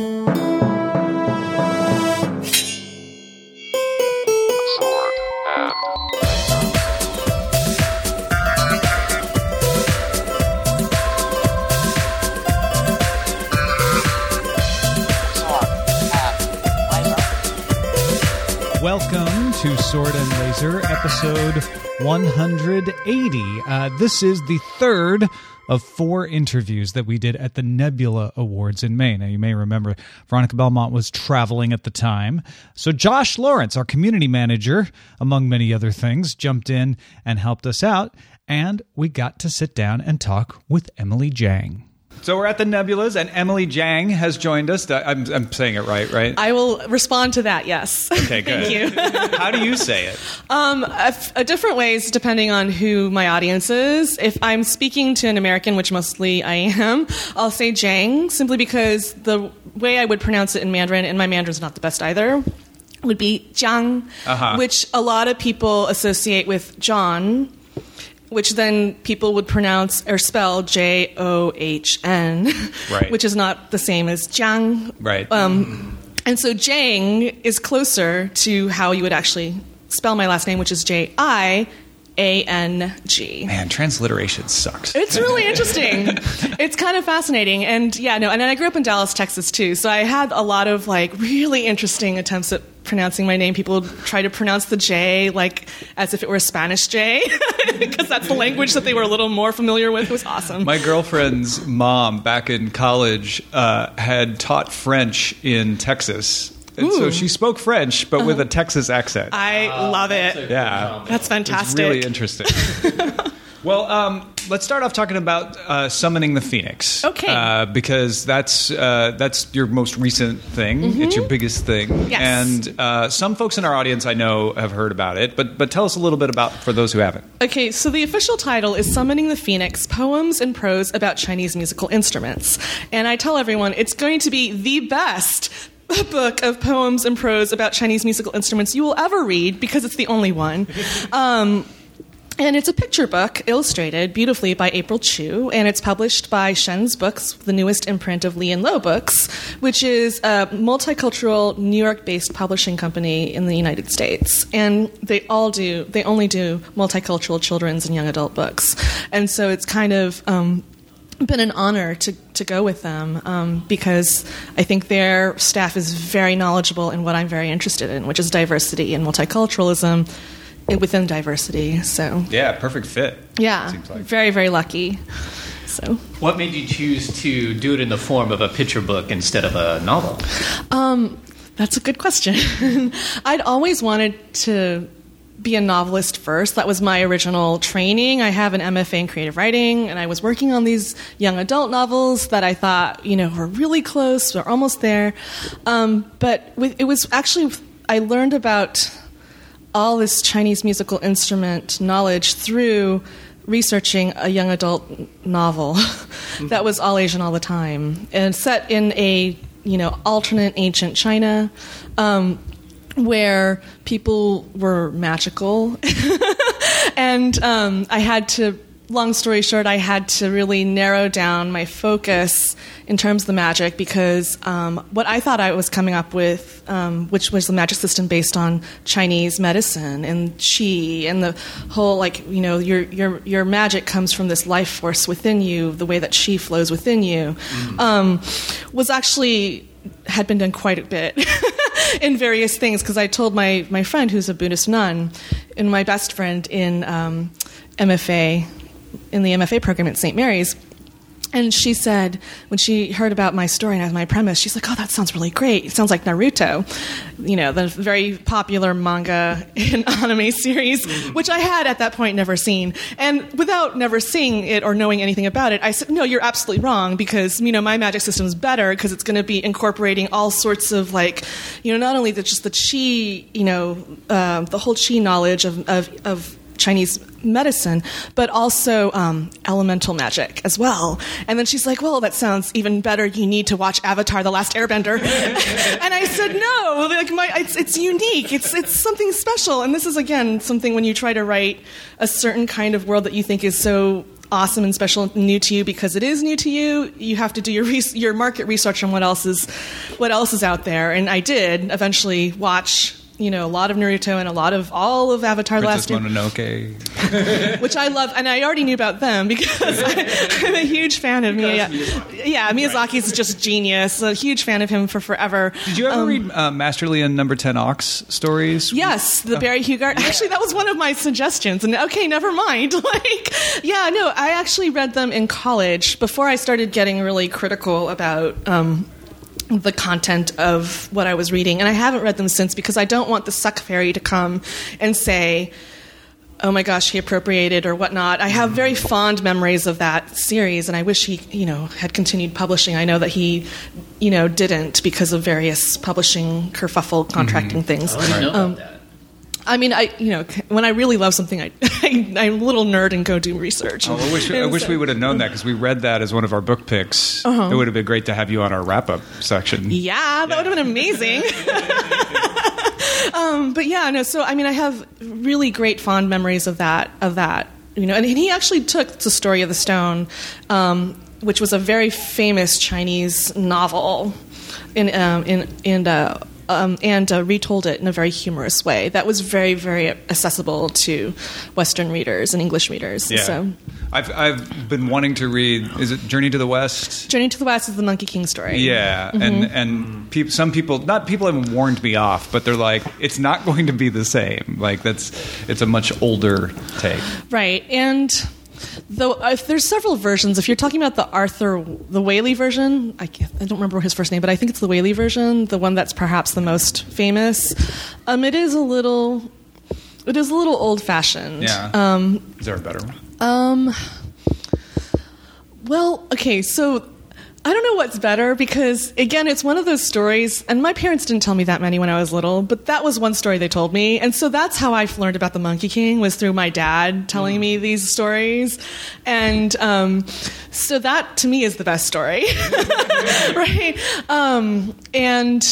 Sword to Sword and Laser, episode 180. Uh, this is the third of four interviews that we did at the Nebula Awards in May. Now, you may remember Veronica Belmont was traveling at the time. So, Josh Lawrence, our community manager, among many other things, jumped in and helped us out. And we got to sit down and talk with Emily Jiang. So, we're at the Nebulas, and Emily Jiang has joined us. I'm, I'm saying it right, right? I will respond to that. Yes. Okay, good. Thank you. How do you say it? Um, a, f- a different ways depending on who my audience is. If I'm speaking to an American, which mostly I am, I'll say Jang simply because the way I would pronounce it in Mandarin, and my Mandarin's not the best either, would be Jiang, Uh-huh. which a lot of people associate with John. Which then people would pronounce or spell J O H N, Right. which is not the same as Jiang. Right. Um, and so Jang is closer to how you would actually spell my last name, which is J I A N G. Man, transliteration sucks. It's really interesting. it's kind of fascinating. And yeah, no, and I grew up in Dallas, Texas too. So I had a lot of like really interesting attempts at pronouncing my name. People try to pronounce the J like as if it were a Spanish J, because that's the language that they were a little more familiar with. It was awesome. My girlfriend's mom back in college uh, had taught French in Texas. And so she spoke French, but with a Texas accent. I love it. yeah. That's fantastic. It's really interesting. well, um, let's start off talking about uh, summoning the phoenix. Okay. Uh, because that's uh, that's your most recent thing. It's your biggest thing. Mm-hmm. Yes. And uh, some folks in our audience I know have heard about it. But but tell us a little bit about for those who haven't. Okay, so the official title is Summoning the Phoenix Poems and Prose About Chinese Musical Instruments. And I tell everyone it's going to be the best book of poems and prose about Chinese musical instruments you will ever read because it's the only one. Um, and it's a picture book illustrated beautifully by April Chu, and it's published by Shen's Books, the newest imprint of Lee and Low Books, which is a multicultural New York-based publishing company in the United States. And they all do, they only do multicultural children's and young adult books. And so it's kind of um, been an honor to, to go with them um, because I think their staff is very knowledgeable in what I'm very interested in, which is diversity and multiculturalism within diversity. So Yeah, perfect fit. yeah, like. very very lucky. So What made you choose to do it in the form of a picture book instead of a novel? that's a good question. I'd always wanted to be a novelist first. That was my original training. I have an MFA in creative writing, and I was working on these young adult novels that I thought, you know, were really close, we're almost there. Um, but with, it was actually, I learned about all this Chinese musical instrument knowledge through researching a young adult novel that was all Asian all the time and set in a you know alternate ancient China. Um, where people were magical, and um, I had to. Long story short, I had to really narrow down my focus in terms of the magic because um, what I thought I was coming up with, um, which was the magic system based on Chinese medicine and qi and the whole like you know your your your magic comes from this life force within you, the way that qi flows within you, um, was actually had been done quite a bit in various things because I told my, my friend who's a Buddhist nun and my best friend in um, MFA in the MFA program at St. Mary's. And she said, when she heard about my story and my premise, she's like, "Oh, that sounds really great. It sounds like Naruto, you know, the very popular manga and anime series, which I had at that point never seen." And without never seeing it or knowing anything about it, I said, "No, you're absolutely wrong because you know my magic system is better because it's going to be incorporating all sorts of like, you know, not only the, just the chi, you know, uh, the whole chi knowledge of of, of Chinese medicine, but also um, elemental magic as well. And then she's like, "Well, that sounds even better. You need to watch Avatar: The Last Airbender." and I said, "No, like my, it's, it's unique. It's it's something special. And this is again something when you try to write a certain kind of world that you think is so." awesome and special and new to you because it is new to you. You have to do your res- your market research on what else is what else is out there. And I did eventually watch you know a lot of Naruto and a lot of all of Avatar: The Princess Last Mononoke. which I love, and I already knew about them because I, I'm a huge fan of Miyazaki. Yeah, Miyazaki's just genius. A huge fan of him for forever. Did you ever read uh, Master Li and Number Ten Ox stories? Um, Yes, the Barry Hughart. Actually, that was one of my suggestions. And okay, never mind. Like, yeah, no, I actually read them in college before I started getting really critical about. Um, the content of what I was reading, and I haven't read them since because I don't want the suck fairy to come and say, "Oh my gosh, he appropriated" or whatnot. I have very fond memories of that series, and I wish he, you know, had continued publishing. I know that he, you know, didn't because of various publishing kerfuffle contracting things. I didn't know Um, that. I mean, I you know when I really love something, I, I I'm a little nerd and go do research. Oh, I wish, I wish so- we would have known that because we read that as one of our book picks. It would have been great to have you on our wrap up section. Uh-huh. Yeah, that would have been amazing. um, but yeah, no. So I mean, I have really great fond memories of that. Of that, you know. And he actually took the story of the stone, um, which was a very famous Chinese novel, in um, in in. Uh, um, and uh, retold it in a very humorous way that was very, very accessible to Western readers and English readers. Yeah. So, I've, I've been wanting to read, is it Journey to the West? Journey to the West is the Monkey King story. Yeah, and and peop, some people, not people have warned me off, but they're like, it's not going to be the same. Like that's, it's a much older take. Right, and though if there's several versions, if you're talking about the Arthur the Waley version, I, I don't remember his first name, but I think it's the Waley version, the one that's perhaps the most famous. Um, it is a little, it is a little old fashioned. Yeah. Um, Is there a better one? um, well, okay, so I don't know what's better because, again, it's one of those stories, and my parents didn't tell me that many when I was little, but that was one story they told me. And so that's how I learned about the Monkey King, was through my dad telling me these stories. And um, so that, to me, is the best story. right? Um, and.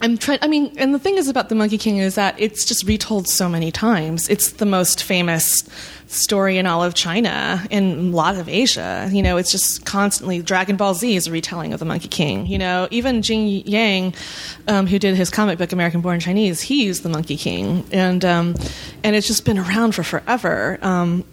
I'm trying. I mean, and the thing is about the Monkey King is that it's just retold so many times. It's the most famous story in all of China and a lot of Asia. You know, it's just constantly Dragon Ball Z is a retelling of the Monkey King. You know, even Gene Yang, um, who did his comic book American Born Chinese, he used the Monkey King, and um, and it's just been around for forever. Um,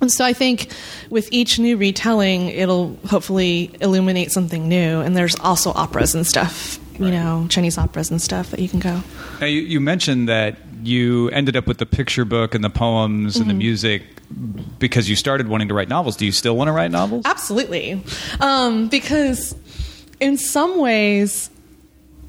and so I think with each new retelling, it'll hopefully illuminate something new. And there's also operas and stuff, you know, Chinese operas and stuff that you can go. Now, you, you mentioned that you ended up with the picture book and the poems and the Mm-hmm. music because you started wanting to write novels. Do you still want to write novels? Absolutely. Um, because in some ways,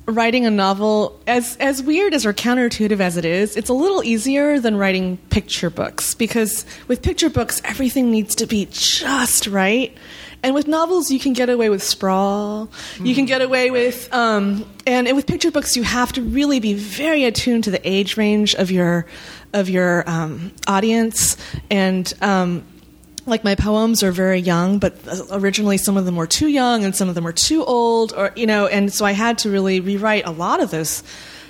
writing a novel, as, as weird as or counterintuitive as it is, it's a little easier than writing picture books. Because with picture books, everything needs to be just right. And with novels, you can get away with sprawl. You can get away with, um, and with picture books, you have to really be very attuned to the age range of your of your um, audience. And um, like my poems are very young, but originally some of them were too young and some of them were too old, or you know, and so I had to really rewrite a lot of those,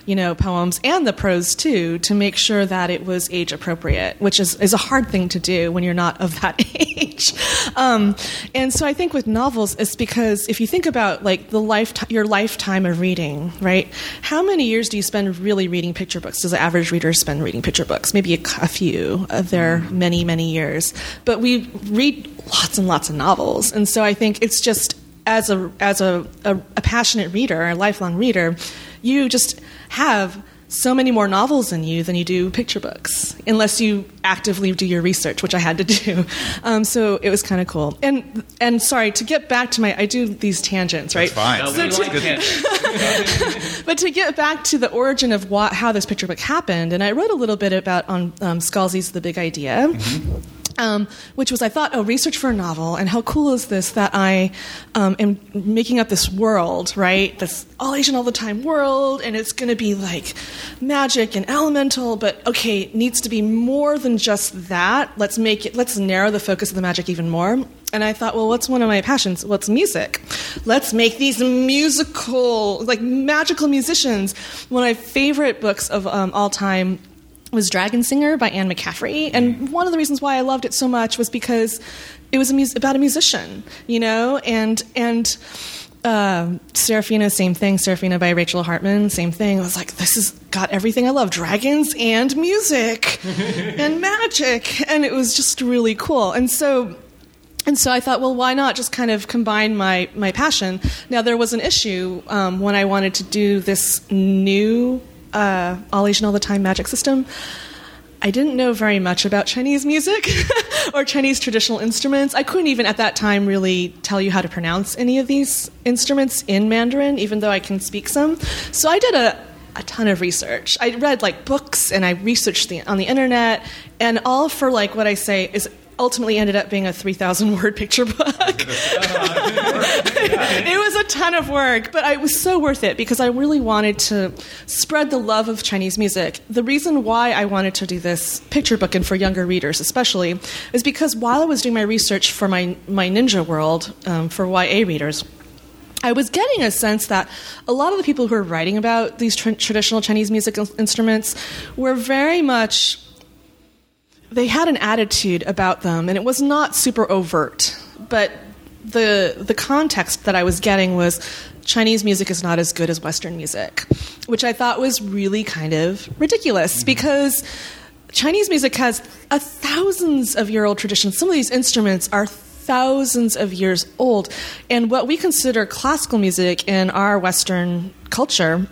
you know, poems and the prose too to make sure that it was age appropriate, which is is a hard thing to do when you're not of that age. Um, and so I think with novels, it's because if you think about like the life your lifetime of reading, right? How many years do you spend really reading picture books? Does the average reader spend reading picture books? Maybe a, a few. of their many, many years, but we read lots and lots of novels, and so I think it's just as a as a, a, a passionate reader, a lifelong reader, you just have so many more novels in you than you do picture books, unless you actively do your research, which I had to do. Um, so it was kind of cool. And and sorry to get back to my, I do these tangents, right? That's fine. No, So to- like but to get back to the origin of what, how this picture book happened, and I wrote a little bit about on um, Scalzi's The Big Idea. Um, which was I thought, oh, research for a novel, and how cool is this that I um, am making up this world, right? This all Asian all the time world, and it's going to be like magic and elemental, but okay, it needs to be more than just that. Let's make it. Let's narrow the focus of the magic even more. And I thought, well, what's one of my passions? What's music? Let's make these musical, like magical musicians. One of my favorite books of um, all time was Dragonsinger by Anne McCaffrey. And one of the reasons why I loved it so much was because it was a mus- about a musician, you know, and and uh, Seraphina, same thing. Seraphina by Rachel Hartman, same thing. I was like, this has got everything I love: dragons and music and magic, and it was just really cool. And so. And so I thought, well, why not just kind of combine my, my passion? Now, there was an issue um, when I wanted to do this new uh, All Asian All the Time magic system. I didn't know very much about Chinese music or Chinese traditional instruments. I couldn't even at that time really tell you how to pronounce any of these instruments in Mandarin, even though I can speak some. So I did a, a ton of research. I read like books and I researched the, on the internet, and all for like what I say is ultimately ended up being a 3,000 word picture book. it was a ton of work, but it was so worth it because I really wanted to spread the love of Chinese music. The reason why I wanted to do this picture book and for younger readers especially is because while I was doing my research for my, my Ninja World um, for YA readers, I was getting a sense that a lot of the people who were writing about these tr- traditional Chinese music in- instruments were very much they had an attitude about them, and it was not super overt. But the the context that I was getting was Chinese music is not as good as Western music, which I thought was really kind of ridiculous mm-hmm. because Chinese music has a thousands of year old tradition. Some of these instruments are thousands of years old, and what we consider classical music in our Western culture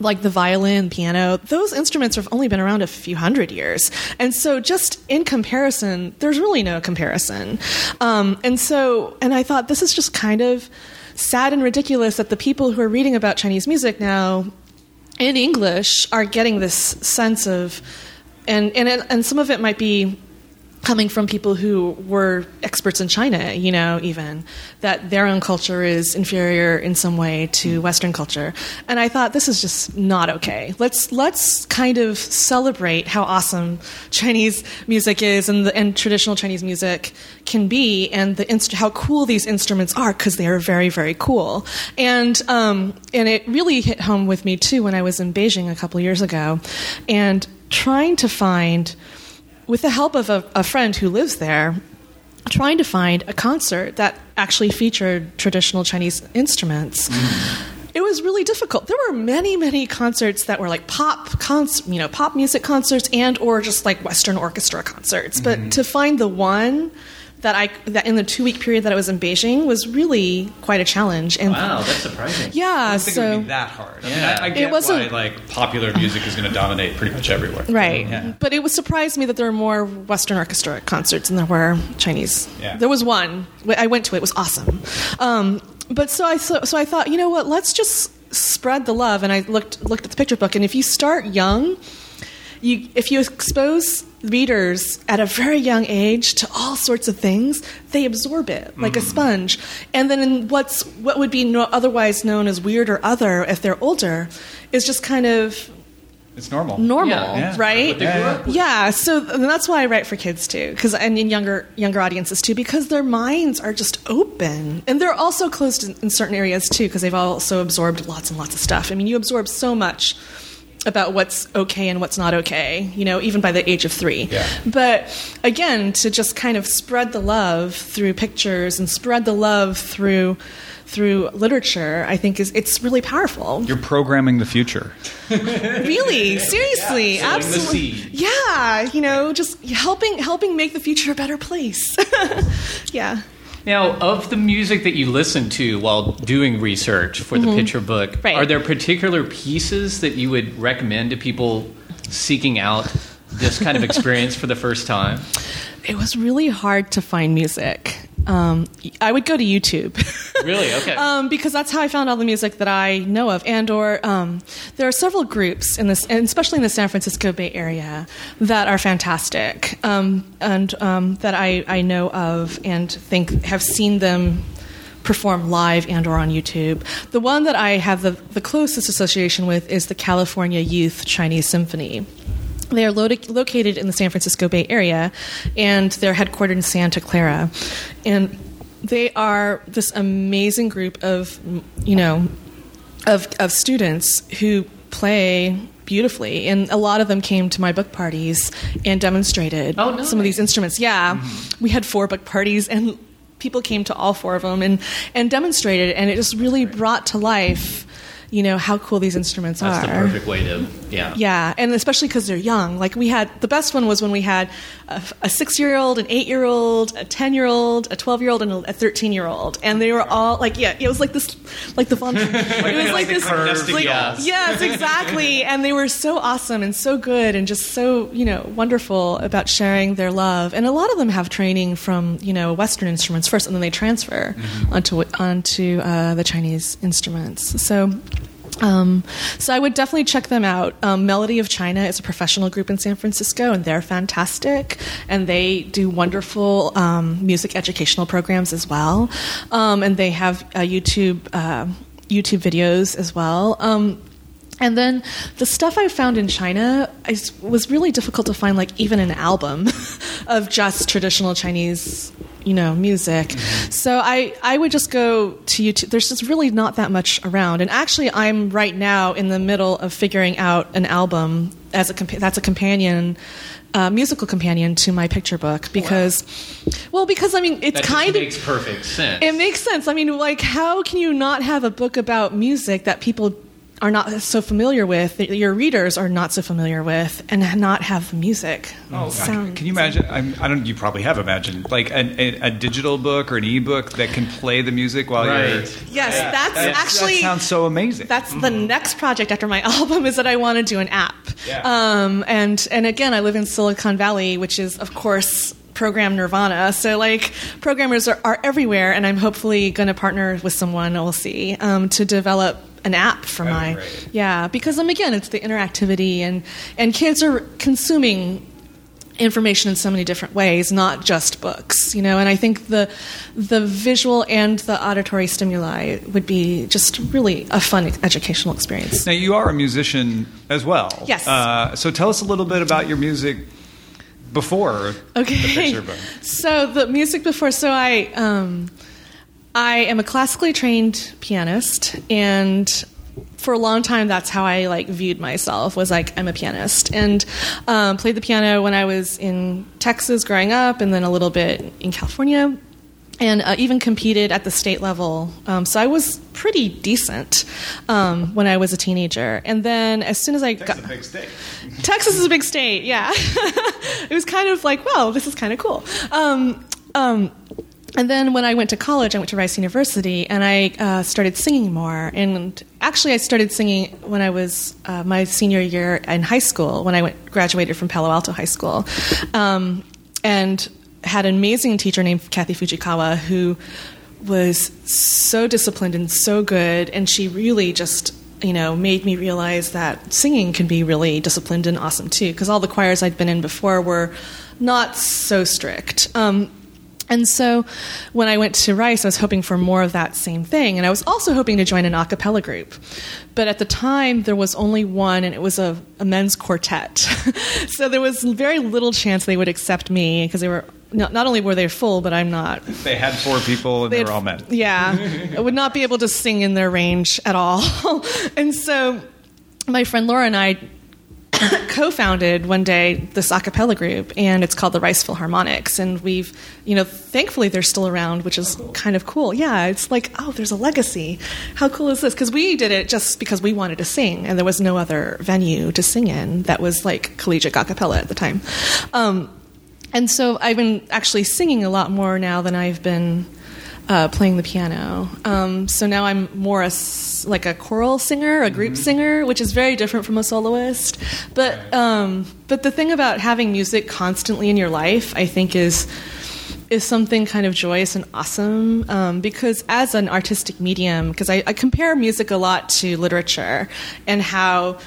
like the violin, piano, those instruments have only been around a few hundred years. And so, just in comparison, there's really no comparison. Um, and so, and I thought this is just kind of sad and ridiculous that the people who are reading about Chinese music now in English are getting this sense of, and, and, and some of it might be coming from people who were experts in China, you know, even that their own culture is inferior in some way to Western culture. And I thought this is just not okay. Let's let's kind of celebrate how awesome Chinese music is and the, and traditional Chinese music can be, and the inst- how cool these instruments are because they are very very cool. And um, and it really hit home with me too when I was in Beijing a couple years ago, and trying to find with the help of a, a, friend who lives there, trying to find a concert that actually featured traditional Chinese instruments. It was really difficult. There were many, many concerts that were like pop, cons- you know, pop music concerts and or just like Western orchestra concerts. But mm-hmm. to find the one that I that in the two week period that I was in Beijing was really quite a challenge. And Wow, that's surprising. yeah, I don't think it so would be that hard. I, mean, Yeah. I, I It get wasn't- why like popular music is going to dominate pretty much everywhere. Right. Yeah. But it was surprised me that there were more Western orchestra concerts than there were Chinese. Yeah. There was one. I went to it. It was awesome. Um, but so I so, so I thought, you know what? Let's just spread the love. And I looked looked at the picture book. And if you start young, you if you expose readers at a very young age to all sorts of things, they absorb it like a mm-hmm. sponge. And then in what's what would be no, otherwise known as weird or other if they're older is just kind of It's normal. normal, Yeah. Yeah. right? What they grew up with. Yeah, so and that's why I write for kids too, because and in younger younger audiences too, because their minds are just open, and they're also closed in, in certain areas too, because they've also absorbed lots and lots of stuff. I mean, you absorb so much about what's okay and what's not okay, you know, even by the age of three. Yeah. But again, to just kind of spread the love through pictures and spread the love through through literature, I think is it's really powerful. You're programming the future. Really, seriously, sowing the absolutely. Yeah, you know, just helping helping make the future a better place. yeah. Now, of the music that you listen to while doing research for the picture book, Mm-hmm. Right. are there particular pieces that you would recommend to people seeking out this kind of experience for the first time? It was really hard to find music. Um, I would go to YouTube. Really? Okay. um, because that's how I found all the music that I know of. And or um, there are several groups in this, and especially in the San Francisco Bay Area, that are fantastic um, and um, that I, I know of and think have seen them perform live and or on YouTube. The one that I have the, the closest association with is the California Youth Chinese Symphony. They are lo- located in the San Francisco Bay Area, and they're headquartered in Santa Clara. And they are this amazing group of, you know, of, of students who play beautifully, and a lot of them came to my book parties and demonstrated Oh, some of these instruments. Yeah, mm-hmm. we had four book parties, and people came to all four of them and and demonstrated, and it just really brought to life, you know, how cool these instruments That's are. That's the perfect way to, yeah. Yeah, and especially because they're young. Like we had the best one was when we had a, a six-year-old, an eight-year-old, a ten-year-old, a twelve-year-old, and a thirteen-year-old, and they were all like, yeah, it was like this, like the fun. it was like this, like, dolls. yes, exactly, and they were so awesome and so good and just so you know wonderful about sharing their love. And a lot of them have training from you know Western instruments first, and then they transfer onto onto uh, the Chinese instruments. So. Um, so I would definitely check them out. Um, Melody of China is a professional group in San Francisco, and they're fantastic. And they do wonderful um, music educational programs as well. Um, and they have uh, YouTube uh, YouTube videos as well. Um, and then the stuff I found in China was really difficult to find, like even an album of just traditional Chinese, you know, music. So I, I would just go to YouTube. There's just really not that much around. And actually, I'm right now in the middle of figuring out an album as a compa- that's a companion. Uh, musical companion to my picture book because, well, because I mean it's That kind of makes perfect sense. it makes sense. I mean, like, how can you not have a book about music that people are not so familiar with, that your readers are not so familiar with, and not have the music? Oh, sound? can you imagine? I'm, I don't. You probably have imagined like an, a, a digital book or an ebook that can play the music while you're. Right. Yes, that's That's- actually that sounds so amazing. that's the next project after my album is that I want to do an app. Yeah. Um, and and again, I live in Silicon Valley, which is of course program nirvana. So like programmers are, are everywhere, and I'm hopefully going to partner with someone. We'll see um, to develop an app for That'd my yeah because um again it's the interactivity and and kids are consuming information in so many different ways, not just books, you know. And I think the the visual and the auditory stimuli would be just really a fun educational experience. Now you are a musician as well. Yes. Uh, so tell us a little bit about your music before Okay. the picture book. So the music before, so I um, I am a classically trained pianist, and for a long time, that's how I like viewed myself was like I'm a pianist, and um, played the piano when I was in Texas growing up, and then a little bit in California. And uh, even competed at the state level. Um, so I was pretty decent um, when I was a teenager. And then as soon as I got. That's a big state. Texas is a big state, yeah. it was kind of like, well, this is kind of cool. Um, um, and then when I went to college, I went to Rice University, and I uh, started singing more. And actually, I started singing when I was uh, my senior year in high school, when I went graduated from Palo Alto High School, um, and had an amazing teacher named Kathy Fujikawa who was so disciplined and so good, and she really just you know made me realize that singing can be really disciplined and awesome too. Because all the choirs I'd been in before were not so strict. Um, and so when I went to Rice, I was hoping for more of that same thing. And I was also hoping to join an a cappella group. But at the time, there was only one, and it was a, a men's quartet. so there was very little chance they would accept me because they were not, not only were they full, but I'm not. They had four people and they, They were all men. Yeah, I would not be able to sing in their range at all. and so my friend Laura and I co-founded one day this a cappella group and it's called the Rice Harmonics and we've you know thankfully they're still around which is kind of cool. Yeah it's like oh there's a legacy. How cool is this? Because we did it just because we wanted to sing and there was no other venue to sing in that was like collegiate a cappella at the time. Um, and so I've been actually singing a lot more now than I've been uh, playing the piano. Um, so now I'm more a like a choral singer, a group singer, which is very different from a soloist. But um, but the thing about having music constantly in your life, I think, is is something kind of joyous and awesome um, because as an artistic medium, because I, I compare music a lot to literature and how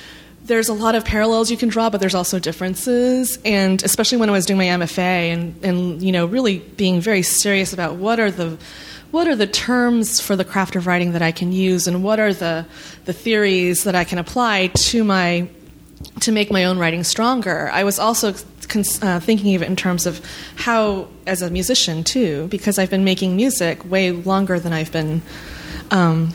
there's a lot of parallels you can draw, but there's also differences. And especially when I was doing my MFA and, and you know really being very serious about what are the what are the terms for the craft of writing that I can use, and what are the the theories that I can apply to my to make my own writing stronger. I was also cons- uh, thinking of it in terms of how, as a musician too, because I've been making music way longer than I've been um,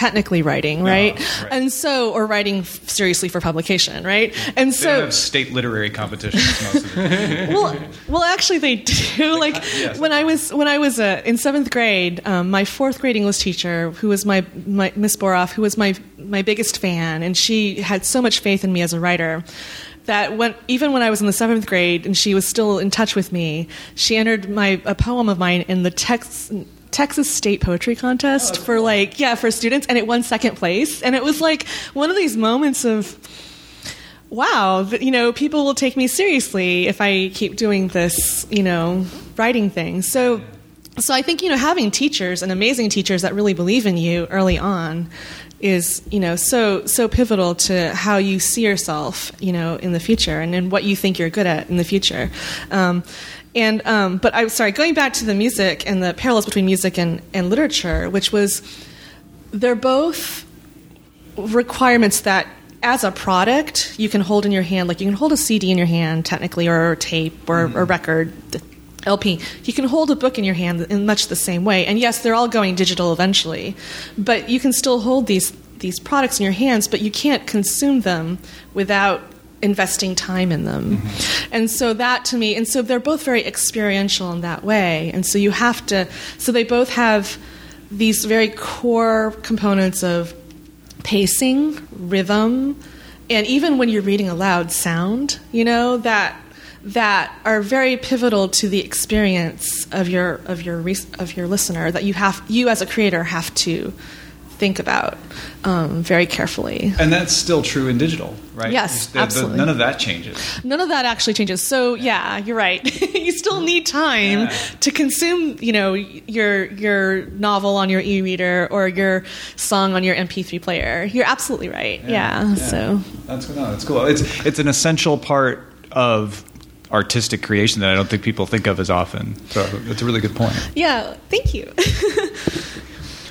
technically writing, right? right. And so, or writing f- seriously for publication, right? And They so, state literary competitions most of the well, well, actually, they do. Like yes. when I was when I was uh, in seventh grade, um, my fourth grade English teacher, who was my, my Miss Boroff, who was my my biggest fan, and she had so much faith in me as a writer. That when even when I was in the seventh grade and she was still in touch with me, she entered my a poem of mine in the Tex, Texas State Poetry Contest for like yeah for students, and it won second place, and it was like one of these moments of wow, you know, people will take me seriously if I keep doing this, you know, writing thing. So, so I think you know, having teachers and amazing teachers that really believe in you early on is you know so so pivotal to how you see yourself you know in the future and in what you think you're good at in the future. Um, and um, but i'm sorry going back to the music and the parallels between music and, and literature which was they're both requirements that as a product you can hold in your hand like you can hold a cd in your hand technically or a tape or a record lp you can hold a book in your hand in much the same way. And yes they're all going digital eventually but you can still hold these these products in your hands but you can't consume them without investing time in them. Mm-hmm. And so that to me and so they're both very experiential in that way. And so you have to so they both have these very core components of pacing, rhythm, and even when you're reading aloud, sound, you know, that that are very pivotal to the experience of your of your of your listener that you have you as a creator have to think about um, very carefully. And that's still true in digital, right? Yes, The- the- absolutely. none of that changes. None of that actually changes. So yeah, you're right. you still need time Yeah. to consume, you know, your your novel on your e-reader or your song on your MP3 player. You're absolutely right. Yeah. So that's no, that's cool. It's it's an essential part of artistic creation that I don't think people think of as often. So that's a really good point. yeah, thank you.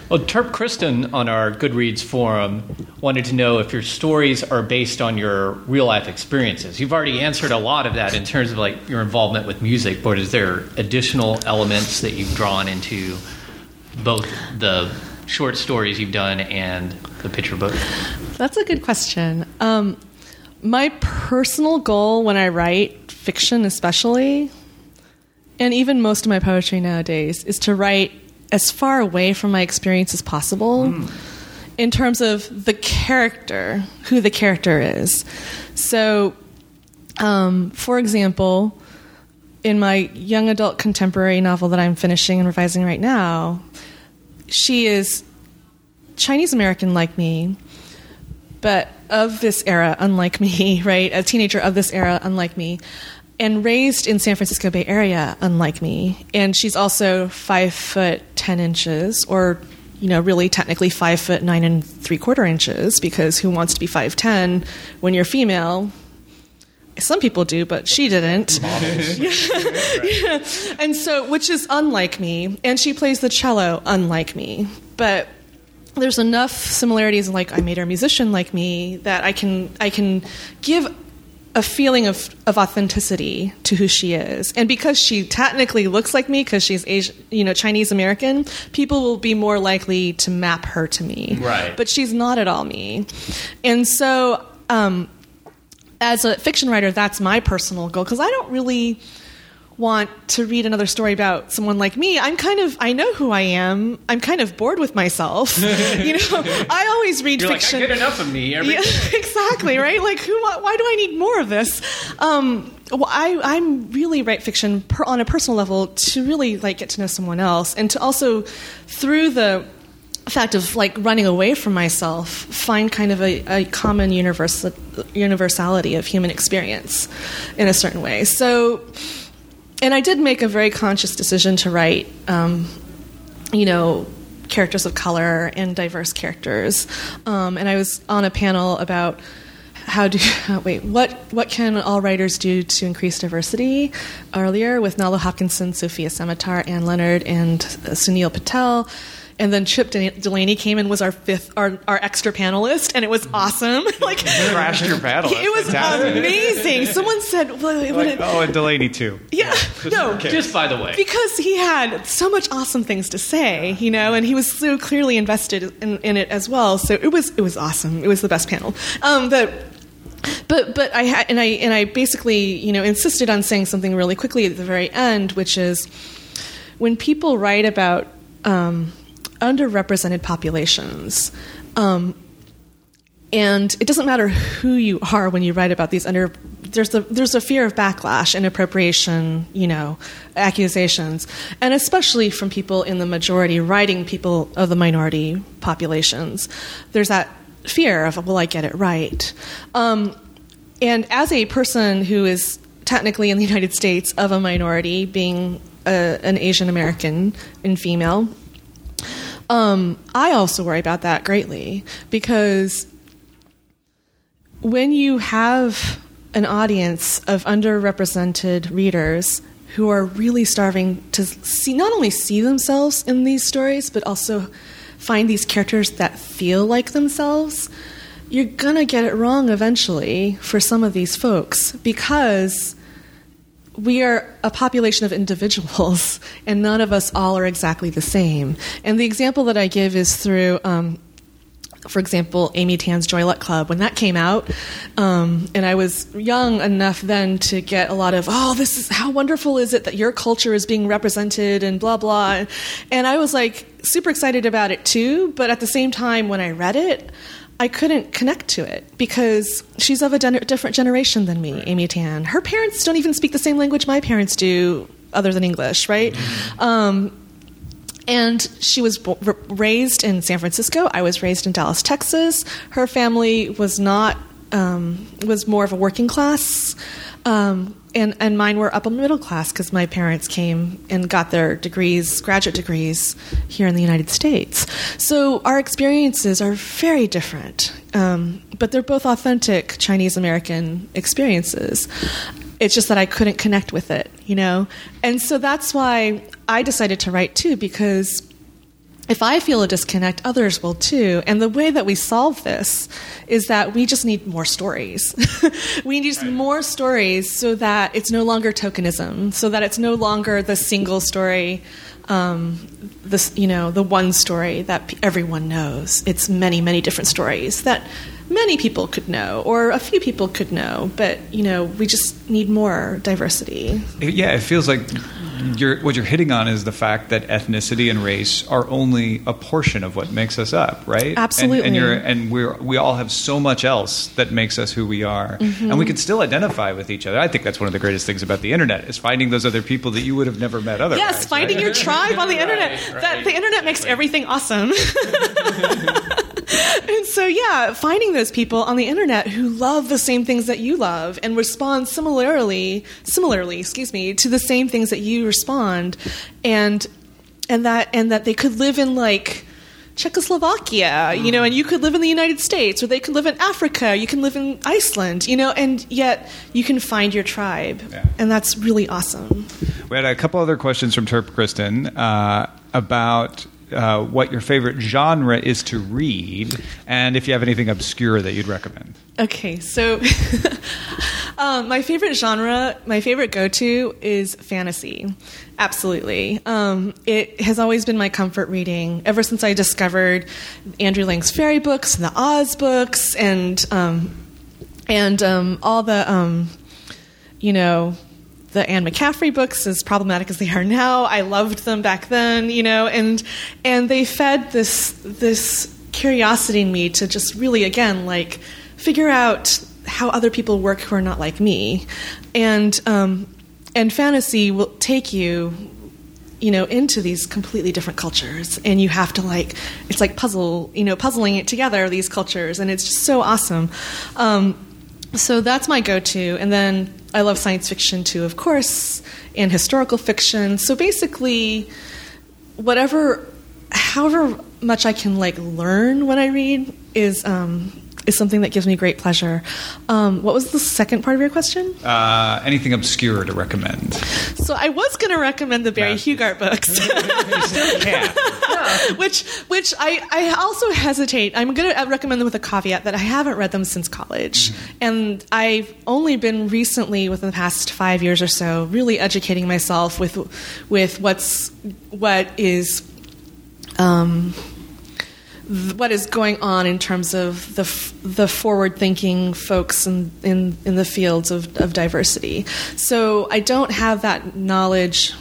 Well, Terp Kristen on our Goodreads forum wanted to know if your stories are based on your real life experiences. You've already answered a lot of that in terms of like your involvement with music, but is there additional elements that you've drawn into both the short stories you've done and the picture book? That's a good question. Um, my personal goal when I write fiction, especially, and even most of my poetry nowadays, is to write as far away from my experience as possible in terms of the character, who the character is. So, um, for example, in my young adult contemporary novel that I'm finishing and revising right now, she is Chinese American like me, but of this era, unlike me, right? A teenager of this era, unlike me, and raised in San Francisco Bay Area, unlike me. And she's also five foot ten inches, or you know, really technically five foot nine and three quarter inches, because who wants to be five ten when you're female? Some people do, but she didn't. Yeah. And so, which is unlike me, and she plays the cello unlike me, but there's enough similarities like I made her a musician like me that I can I can give a feeling of, of authenticity to who she is. And because she technically looks like me because she's Asian, you know, Chinese American, people will be more likely to map her to me. Right. But she's not at all me. And so um, as a fiction writer, that's my personal goal because I don't really want to read another story about someone like me. I'm kind of I know who I am. I'm kind of bored with myself. you know, I always read You're like, I fiction. get enough of me every yeah, exactly right. Like, who? Why do I need more of this? Um, well, I I'm really write fiction per, on a personal level to really like get to know someone else, and to also through the fact of like running away from myself, find kind of a, a common universal, universality of human experience in a certain way. So, and I did make a very conscious decision to write, um, you know, characters of color and diverse characters. Um, and I was on a panel about how do wait what what can all writers do to increase diversity earlier with Nalo Hopkinson, Sofia Samatar, Anne Leonard, and uh, Sunil Patel. And then Chip Delany came and was our fifth, our, our extra panelist, and it was awesome. like Crashed your battle. it was Fantastic. amazing. Someone said, what, what Like, it- oh, and Delany too. yeah, no, Just by the way. because he had so much awesome things to say, you know, and he was so clearly invested in, in it as well. So it was it was awesome. It was the best panel. Um, but but but I had and I and I basically you know insisted on saying something really quickly at the very end, which is when people write about um, underrepresented populations. Um, and it doesn't matter who you are when you write about these under there's a there's a fear of backlash and appropriation you know accusations and especially from people in the majority writing people of the minority populations there's that fear of will i get it right um, and as a person who is technically in the united states of a minority being a, an asian american and female um, I also worry about that greatly because when you have an audience of underrepresented readers who are really starving to see not only see themselves in these stories but also find these characters that feel like themselves you're going to get it wrong eventually for some of these folks because we are a population of individuals, and none of us all are exactly the same. And the example that I give is through, um, for example, Amy Tan's Joy Luck Club. When that came out, um, and I was young enough then to get a lot of, oh, this is how wonderful is it that your culture is being represented, and blah, blah. And I was like super excited about it too, but at the same time, when I read it, I couldn't connect to it because she's of a different generation than me, Amy Tan. Her parents don't even speak the same language my parents do, other than English, right? Um, and she was raised in San Francisco. I was raised in Dallas, Texas. Her family was not um, was more of a working class, um, and and mine were upper middle class because my parents came and got their degrees, graduate degrees, here in the United States. So our experiences are very different, um, but they're both authentic Chinese American experiences. It's just that I couldn't connect with it, you know? And so that's why I decided to write too, because if I feel a disconnect, others will too. And the way that we solve this is that we just need more stories. we need just more stories so that it's no longer tokenism, so that it's no longer the single story, um, this you know, the one story that everyone knows. It's many, many different stories that many people could know, or a few people could know. But you know, we just need more diversity. Yeah, it feels like you're, what you're hitting on is the fact that ethnicity and race are only a portion of what makes us up, right? Absolutely. And, and, you're, and we're, we all have so much else that makes us who we are, Mm-hmm. and we can still identify with each other. I think that's one of the greatest things about the internet is finding those other people that you would have never met otherwise. Yes, finding right? your tribe on the internet. right, That the internet makes everything awesome. and so yeah, finding those people on the internet who love the same things that you love and respond similarly, similarly, excuse me, to the same things that you respond, and and that and that they could live in like. Czechoslovakia, you know, and you could live in the United States, or they could live in Africa, you can live in Iceland, you know, and yet you can find your tribe. Yeah. And that's really awesome. We had a couple other questions from Terp Kristen uh, about uh, what your favorite genre is to read, and if you have anything obscure that you'd recommend. Okay, so um, my favorite genre, my favorite go to is fantasy. Absolutely. Um, it has always been my comfort reading ever since I discovered Andrew Lang's fairy books and the Oz books and, um, and um, all the, um, you know, the Anne McCaffrey books, as problematic as they are now, I loved them back then, you know, and and they fed this this curiosity in me to just really again like figure out how other people work who are not like me, and um, and fantasy will take you you know into these completely different cultures. And you have to like it's like puzzle you know puzzling it together these cultures. And it's just so awesome. Um, so that's my go-to. And then i love science fiction too of course and historical fiction so basically whatever however much i can like learn when i read is um, is something that gives me great pleasure. Um, what was the second part of your question? Uh, anything obscure to recommend? So I was going to recommend the Barry. Hughart books. You still can. which which I, I also hesitate. I'm going to recommend them with a caveat that I haven't read them since college, and I've only been recently, within the past five years or so, really educating myself with with what's what is. Um, what is going on in terms of the f- the forward thinking folks in, in in the fields of, of diversity. So I don't have that knowledge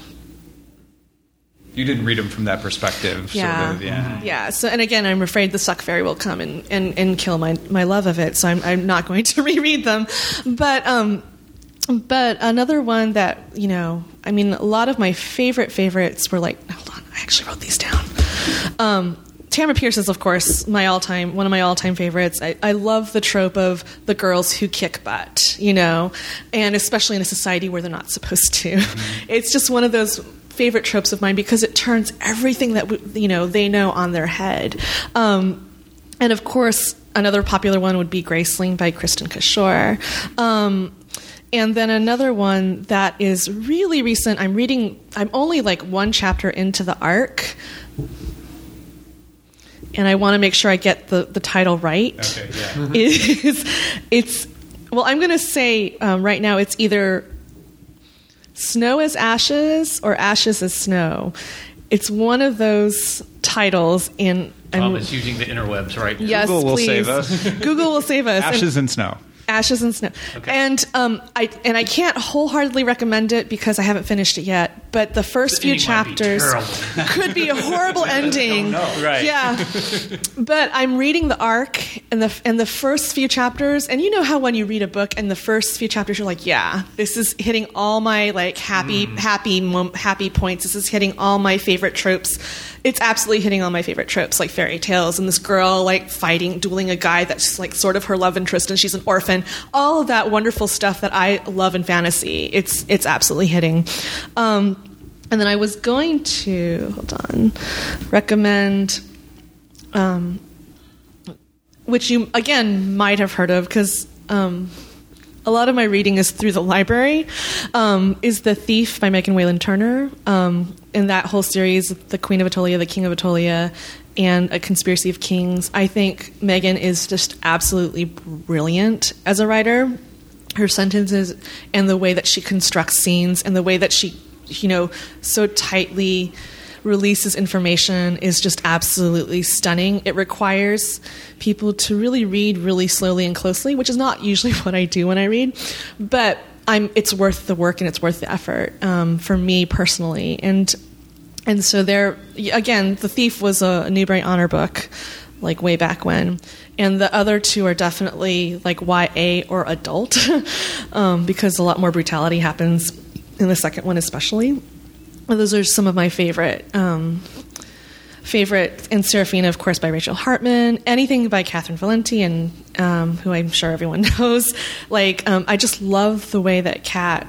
You didn't read them from that perspective. Yeah. Sort of, yeah. Yeah. So, and again, I'm afraid the suck fairy will come and, and, and kill my, my love of it. So I'm, I'm not going to reread them. But, um, but another one that, you know, I mean, a lot of my favorite favorites were like, hold on, I actually wrote these down. Um, Tamora Pierce is, of course, my all-time one of my all-time favorites. I, I love the trope of the girls who kick butt, you know, and especially in a society where they're not supposed to. It's just one of those favorite tropes of mine because it turns everything that we, you know they know on their head. Um, and of course, another popular one would be Graceling by Kristin Cashore. Um, and then another one that is really recent. I'm reading. I'm only like one chapter into the arc, and I want to make sure I get the, the title right. Okay, yeah. Is it's well, I'm going to say um, right now it's either snow as ashes or ashes as snow. It's one of those titles, and Tom I'm- is using the interwebs right now. yes, Google will please. save us. Google will save us. And- Ashes and snow. Ashes and Snow. And um, I and I can't wholeheartedly recommend it because I haven't finished it yet. But the first The few might be chapters could be a horrible ending. Right. Yeah. but I'm reading the arc and the and the first few chapters, and you know how when you read a book and the first few chapters, you're like, yeah, this is hitting all my like happy happy mom- happy points. This is hitting all my favorite tropes. It's absolutely hitting all my favorite tropes, like fairy tales and this girl like fighting, dueling a guy that's like sort of her love interest, and she's an orphan. All of that wonderful stuff that I love in fantasy. It's it's absolutely hitting. Um, and then I was going to hold on recommend, um, which you again might have heard of because um, a lot of my reading is through the library. Um, is The Thief by Megan Whalen Turner. Um, in that whole series, The Queen of Attolia, The King of Attolia, and A Conspiracy of Kings, I think Megan is just absolutely brilliant as a writer. Her sentences and the way that she constructs scenes and the way that she, you know, so tightly releases information is just absolutely stunning. It requires people to really read really slowly and closely, which is not usually what I do when I read, but I'm it's worth the work and it's worth the effort um, for me personally. And and so there again, The Thief was a Newbery Honor book, like way back when, and the other two are definitely like YA or adult, um, because a lot more brutality happens in the second one, especially. Those are some of my favorite. Um, favorite and Seraphina, of course, by Rachel Hartman. Anything by Catherynne Valente, and um, who I'm sure everyone knows. Like, um, I just love the way that Cat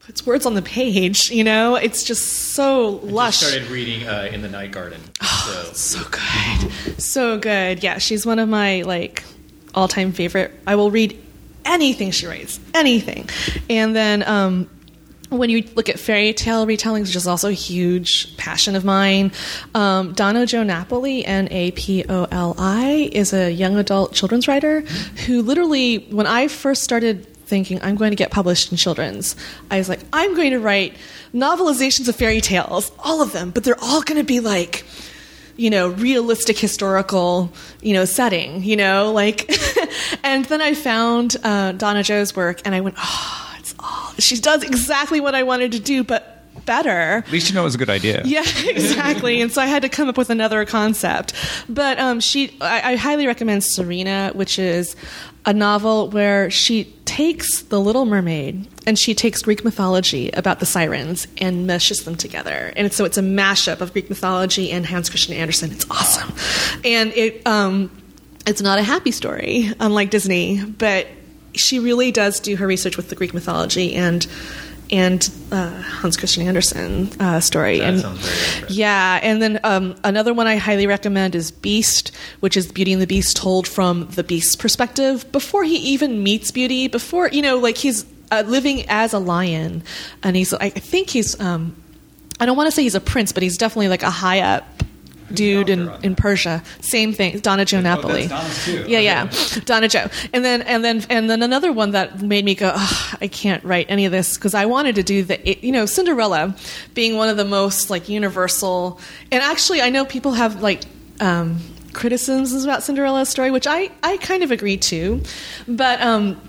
puts words on the page. You know, it's just so I lush. just started reading uh, In the Night Garden. So. So good. So good. Yeah, she's one of my like all-time favorite. I will read anything she writes. Anything. And then um when you look at fairy tale retellings, which is also a huge passion of mine, um, Donna Jo Napoli, N A P O L I, is a young adult children's writer who literally, when I first started thinking I'm going to get published in children's, I was like, I'm going to write novelizations of fairy tales, all of them, but they're all going to be like, you know, realistic historical, you know, setting, you know, like, and then I found uh, Donna Jo's work and I went, oh, she does exactly what I wanted to do, but better. At least you know it was a good idea. Yeah, exactly. and so I had to come up with another concept. But um, she, I, I highly recommend Sirena, which is a novel where she takes The Little Mermaid and she takes Greek mythology about the sirens and meshes them together. And so it's a mashup of Greek mythology and Hans Christian Andersen. It's awesome, and it um, it's not a happy story, unlike Disney, but she really does do her research with the Greek mythology and and uh, Hans Christian Andersen uh, story. That and sounds very interesting. yeah, and then um, another one I highly recommend is Beast, which is Beauty and the Beast told from the Beast's perspective before he even meets Beauty. Before you know, like he's uh, living as a lion, and he's I think he's um, I don't want to say he's a prince, but he's definitely like a high up dude in, in Persia. Same thing, Donna Jo Napoli. Donna's too. Yeah, yeah, Donna Joe. And then and then and then another one that made me go, "Ugh, I can't write any of this because I wanted to do the you know Cinderella being one of the most like universal. And actually, I know people have like. Um, criticisms about Cinderella's story, which I, I kind of agree to, but um,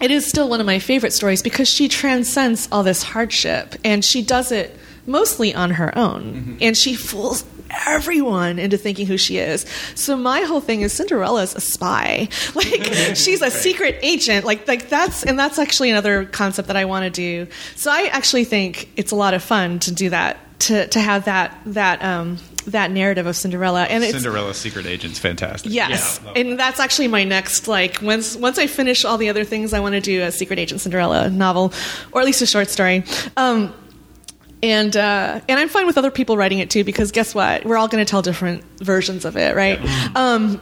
it is still one of my favorite stories because she transcends all this hardship and she does it mostly on her own and she fools everyone into thinking who she is. So my whole thing is cinderella's a spy. Like she's a secret agent. Like like that's and that's actually another concept that i want to do. So i actually think it's a lot of fun to do that to to have that that um that narrative of cinderella. And it's Cinderella's secret agent's fantastic. Yes, Yeah. and that's actually my next like once once I finish all the other things, I want to do a Secret Agent Cinderella novel, or at least a short story. Um, and uh, and I'm fine with other people writing it too because guess what? We're all going to tell different versions of it, right? Um,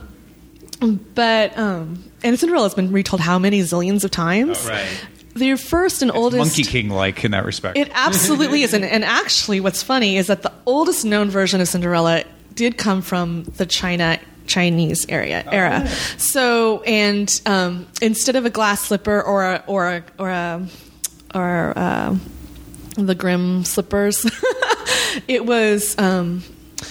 but um, and Cinderella's been retold how many zillions of times? Right. The first and oldest Monkey King like in that respect. it absolutely is. And, and actually, what's funny is that the oldest known version of Cinderella did come from the China Chinese area era. So, and um, instead of a glass slipper or a, or a, or a, or uh, the Grimm slippers, it was um,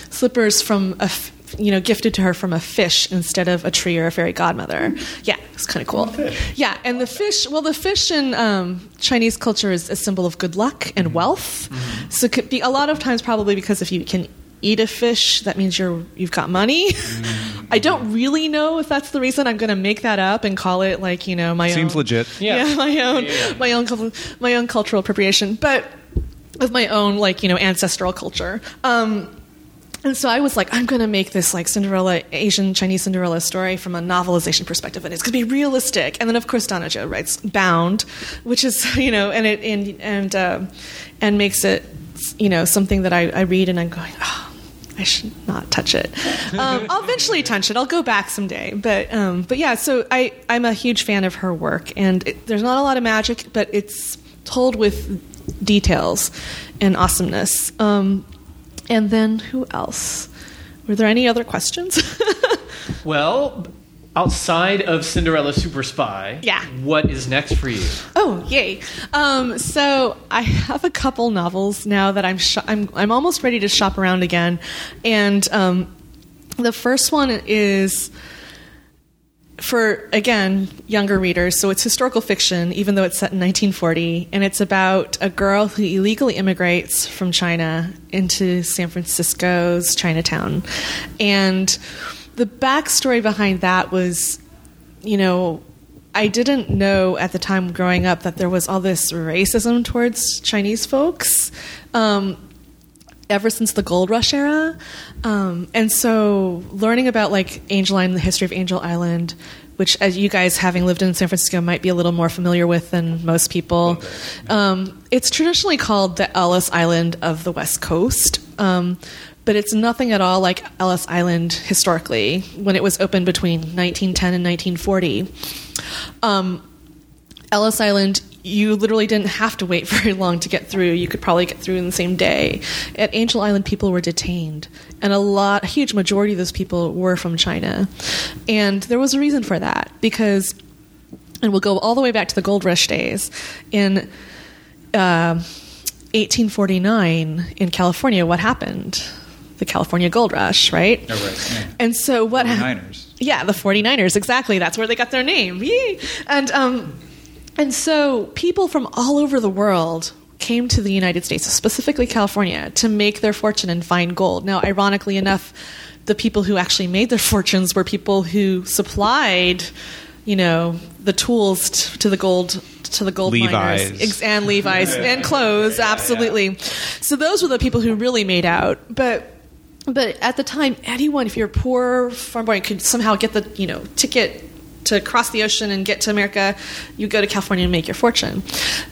slippers from a. f- You know, gifted to her from a fish instead of a tree or a fairy godmother. Yeah, it's kind of cool. Yeah, and the fish. Well, the fish in um, Chinese culture is a symbol of good luck and wealth. So it could be a lot of times probably because if you can eat a fish, that means you're you've got money. I don't really know if that's the reason. I'm going to make that up and call it like you know my Seems own, Seems legit. Yeah. my own Yeah, yeah. my own my own cultural appropriation, but of my own like you know ancestral culture. Um, and so I was like, I'm going to make this like Cinderella, Asian Chinese Cinderella story from a novelization perspective, and it's going to be realistic. And then of course Donna Jo writes Bound, which is you know, and it and and uh, and makes it you know something that I, I read and I'm going, oh, I should not touch it. Um, I'll eventually touch it. I'll go back someday. But um, but yeah, so I I'm a huge fan of her work, and it, there's not a lot of magic, but it's told with details and awesomeness. Um, and then who else? Were there any other questions? Well, outside of Cinderella Super Spy, Yeah. what is next for you? Oh, yay! Um, so I have a couple novels now that I'm sho- I'm I'm almost ready to shop around again, and um, the first one is for again younger readers. So it's historical fiction, even though it's set in 1940, and it's about a girl who illegally immigrates from China into San Francisco's Chinatown, and the backstory behind that was you know, I didn't know at the time growing up that there was all this racism towards Chinese folks. Um, ever since the gold rush era. Um, and so learning about like angel island the history of angel island which as you guys having lived in san francisco might be a little more familiar with than most people um, it's traditionally called the ellis island of the west coast. Um, but it's nothing at all like ellis island historically when it was opened between 1910 and 1940 um, Ellis Island, you literally didn't have to wait very long to get through. You could probably get through in the same day. At Angel Island, people were detained, and a lot, a huge majority of those people were from China, and there was a reason for that because, and we'll go all the way back to the gold rush days in. Uh, 1849 in California, what happened? The California Gold Rush, right? Oh, right. Yeah. And so what happened? Yeah, the 49ers, exactly. That's where they got their name. Yee! And um and so people from all over the world came to the United States, specifically California, to make their fortune and find gold. Now, ironically enough, the people who actually made their fortunes were people who supplied, you know, the tools t- to the gold to the gold Levi's. miners and Levi's and clothes, absolutely. So those were the people who really made out. But but at the time, anyone, if you're a poor farm boy, could somehow get the you know ticket to cross the ocean and get to America, you go to California and make your fortune.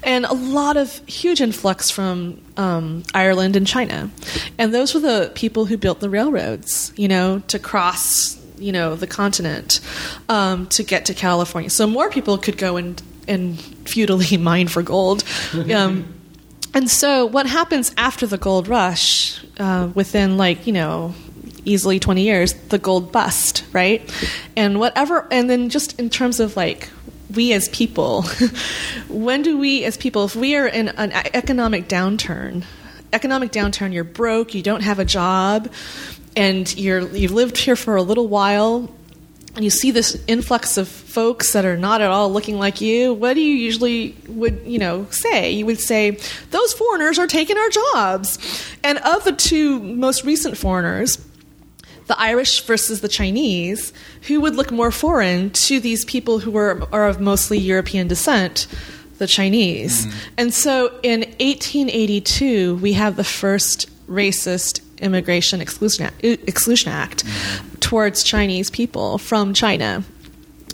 And a lot of huge influx from um, Ireland and China. And those were the people who built the railroads, you know, to cross, you know, the continent um, to get to California. So more people could go and, and feudally mine for gold. Um, and so, what happens after the gold rush, uh, within like, you know, easily 20 years, the gold bust, right? And whatever, and then just in terms of like, we as people, when do we as people, if we are in an economic downturn, economic downturn, you're broke, you don't have a job, and you're, you've lived here for a little while, and you see this influx of folks that are not at all looking like you, what do you usually would you know say? You would say those foreigners are taking our jobs. And of the two most recent foreigners, the Irish versus the Chinese, who would look more foreign to these people who were are of mostly European descent? The Chinese. Mm-hmm. And so in 1882, we have the first racist Immigration Exclusion Act, Exclusion Act mm-hmm. towards Chinese people from China.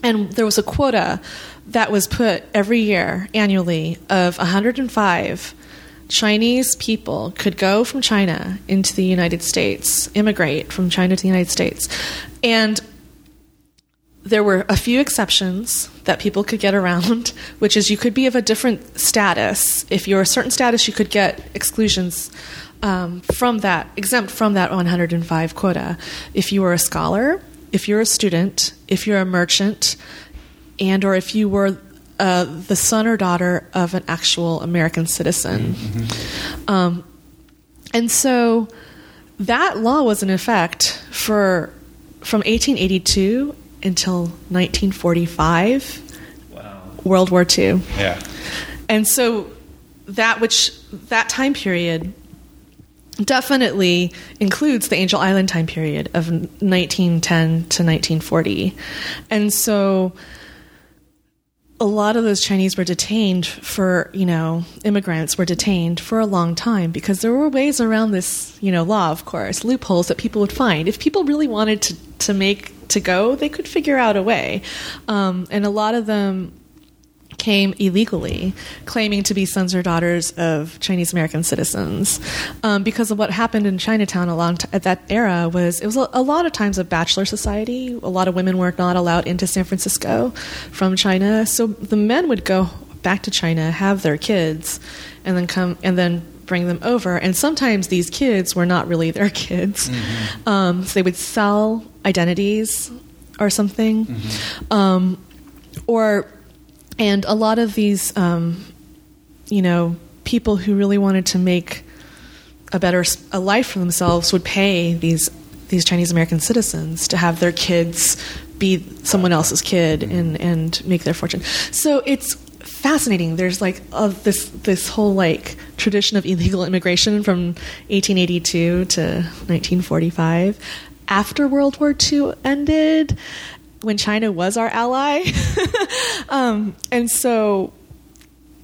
And there was a quota that was put every year, annually, of 105 Chinese people could go from China into the United States, immigrate from China to the United States. And there were a few exceptions that people could get around, which is you could be of a different status. If you're a certain status, you could get exclusions um, from that, exempt from that 105 quota. If you were a scholar, if you're a student, if you're a merchant, and or if you were uh, the son or daughter of an actual American citizen. Um, and so that law was in effect for from 1882 until 1945, Wow. World War II. Yeah. And so that which that time period definitely includes the Angel Island time period of 1910 to 1940. And so a lot of those Chinese were detained for, you know, immigrants were detained for a long time because there were ways around this, you know, law, of course, loopholes that people would find. If people really wanted to, to make, to go, they could figure out a way. Um, and a lot of them came illegally, claiming to be sons or daughters of Chinese American citizens. Um, because of what happened in Chinatown a long t- at that era was it was a, a lot of times a bachelor society. A lot of women were not allowed into San Francisco from China, so the men would go back to China, have their kids, and then come and then bring them over. And sometimes these kids were not really their kids, um, so they would sell identities or something, um, or and a lot of these, um, you know, people who really wanted to make a better a life for themselves would pay these these Chinese American citizens to have their kids be someone else's kid and and make their fortune. So it's fascinating. There's like uh, this this whole like tradition of illegal immigration from 1882 to 1945. After World War II ended, when China was our ally, um, and so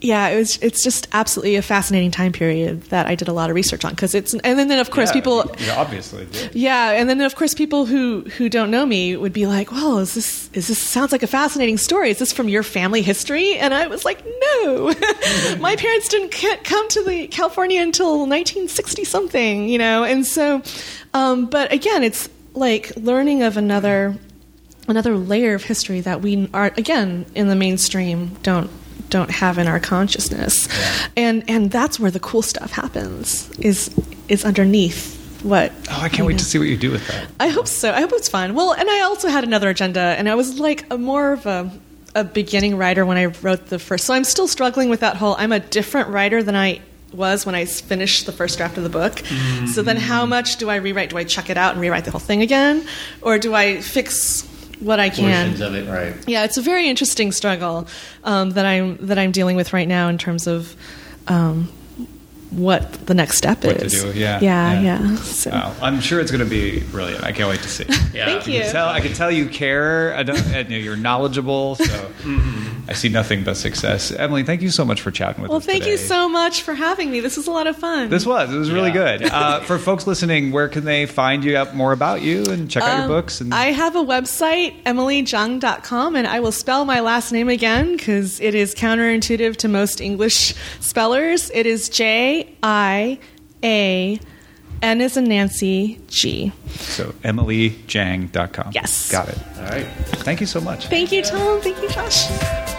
yeah, it was. It's just absolutely a fascinating time period that I did a lot of research on because it's. And then, then of course, Yeah, people. yeah, obviously. Yeah, and then of course people who who don't know me would be like, "Well, is this is this sounds like a fascinating story? Is this from your family history?" And I was like, "No, my parents didn't come to the California until 1960 something, you know." And so, um, but again, it's like learning of another another layer of history that we are again in the mainstream don't don't have in our consciousness and and that's where the cool stuff happens is is underneath what Oh, I can't wait know. to see what you do with that. I hope so. I hope it's fun. Well, and I also had another agenda, and I was like a more of a, a beginning writer when I wrote the first. So I'm still struggling with that whole. I'm a different writer than I was when I finished the first draft of the book. So then, how mm. much do I rewrite? Do I chuck it out and rewrite the whole thing again, or do I fix what I can? Portions of it, right? Yeah, it's a very interesting struggle um, that I'm that I'm dealing with right now in terms of um, what the next step What to is. do, yeah, yeah, yeah. yeah. So Wow, I'm sure it's going to be brilliant. I can't wait to see. Yeah. thank I you. can tell, I can tell you care. I don't, and you're knowledgeable, so. I see nothing but success. Emily, thank you so much for chatting with Well, us. Well, thank you so much for having me. This was a lot of fun. This was. It was really Yeah. good. Uh, for folks listening, where can they find you out more about you and check out your Um, books? And I have a website, emilyjiang.com, and I will spell my last name again because it is counterintuitive to most English spellers. It is J I A N is a Nancy G. so emilyjiang.com. Yes. Got it. All right. Thank you so much. Thank you, Tom. Thank you, Josh.